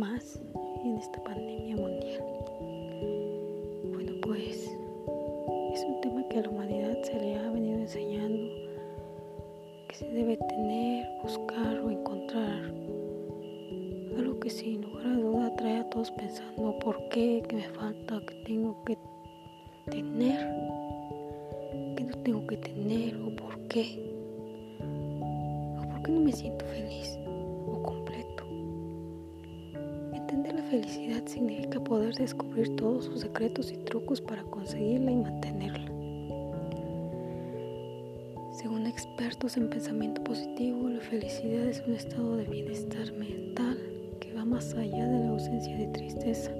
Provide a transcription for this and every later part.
más en esta pandemia mundial. Bueno, pues es un tema que a la humanidad se le ha venido enseñando que se debe tener, buscar o encontrar. Algo que sin lugar a duda trae a todos pensando por qué, qué me falta, qué tengo que tener, qué no tengo que tener o por qué. O por qué no me siento feliz o completo. Felicidad significa poder descubrir todos sus secretos y trucos para conseguirla y mantenerla. Según expertos en pensamiento positivo, la felicidad es un estado de bienestar mental que va más allá de la ausencia de tristeza.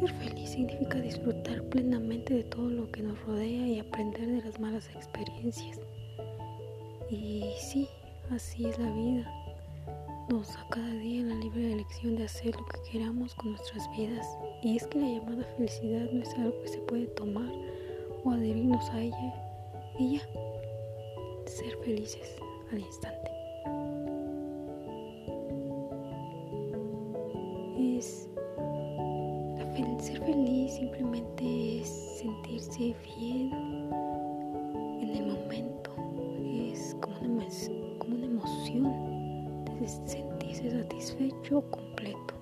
Ser feliz significa disfrutar plenamente de todo lo que nos rodea y aprender de las malas experiencias. Y sí, así es la vida. Nos da cada día la libre elección de hacer lo que queramos con nuestras vidas. Y es que la llamada felicidad no es algo que se puede tomar o adherirnos a ella y ya. Ser felices al instante. Ser feliz simplemente es sentirse bien en el momento. Es como una, emoción de sentirse satisfecho completo.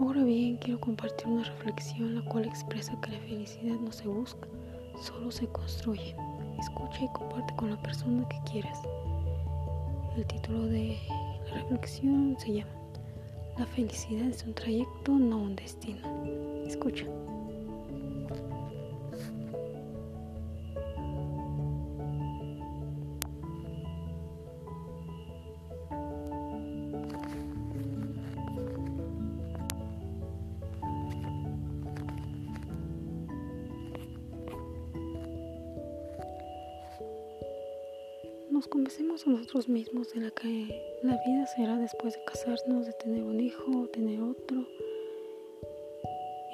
Ahora bien, quiero compartir una reflexión la cual expresa que la felicidad no se busca, solo se construye. Escucha y comparte con la persona que quieras. El título de la reflexión se llama La felicidad es un trayecto, no un destino. Escucha. Nos convencemos a nosotros mismos de la que la vida será después de casarnos, de tener un hijo tener otro.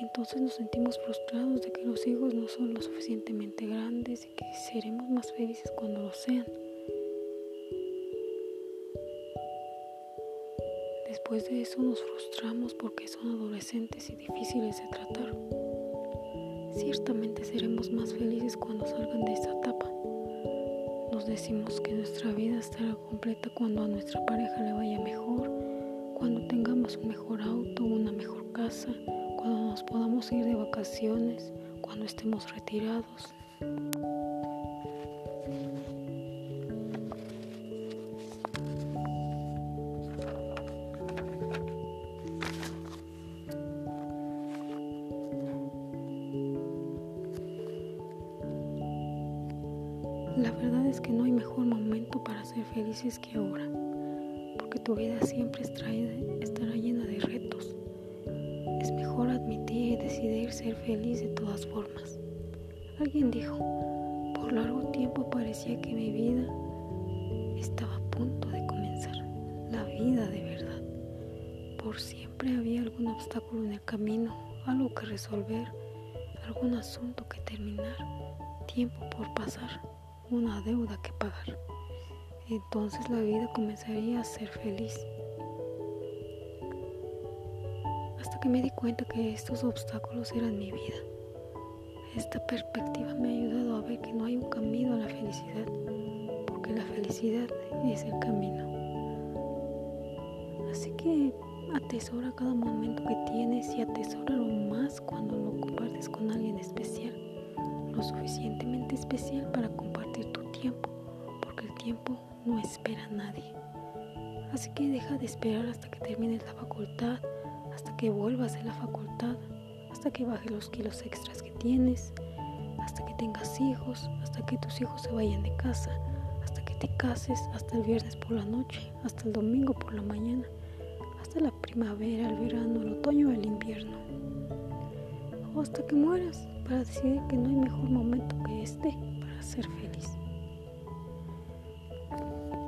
Entonces nos sentimos frustrados de que los hijos no son lo suficientemente grandes y que seremos más felices cuando lo sean. Después de eso nos frustramos porque son adolescentes y difíciles de tratar. Ciertamente seremos más felices completa cuando a nuestra pareja le vaya mejor, cuando tengamos un mejor auto, una mejor casa, cuando nos podamos ir de vacaciones, cuando estemos retirados. La verdad es que no hay mejor momento para ser felices que ahora, porque tu vida siempre estará llena de retos. Es mejor admitir y decidir ser feliz de todas formas. Alguien dijo, por largo tiempo parecía que mi vida estaba a punto de comenzar, la vida de verdad. Por siempre había algún obstáculo en el camino, algo que resolver, algún asunto que terminar, tiempo por pasar una deuda que pagar. Entonces la vida comenzaría a ser feliz. Hasta que me di cuenta que estos obstáculos eran mi vida. Esta perspectiva me ha ayudado a ver que no hay un camino a la felicidad, porque la felicidad es el camino. Así que atesora cada momento que tienes y atesora lo más cuando lo compartes con alguien especial, lo suficientemente especial para compartir porque el tiempo no espera a nadie. Así que deja de esperar hasta que termines la facultad, hasta que vuelvas a la facultad, hasta que bajes los kilos extras que tienes, hasta que tengas hijos, hasta que tus hijos se vayan de casa, hasta que te cases, hasta el viernes por la noche, hasta el domingo por la mañana, hasta la primavera, el verano, el otoño el invierno. O hasta que mueras para decidir que no hay mejor momento Thank you.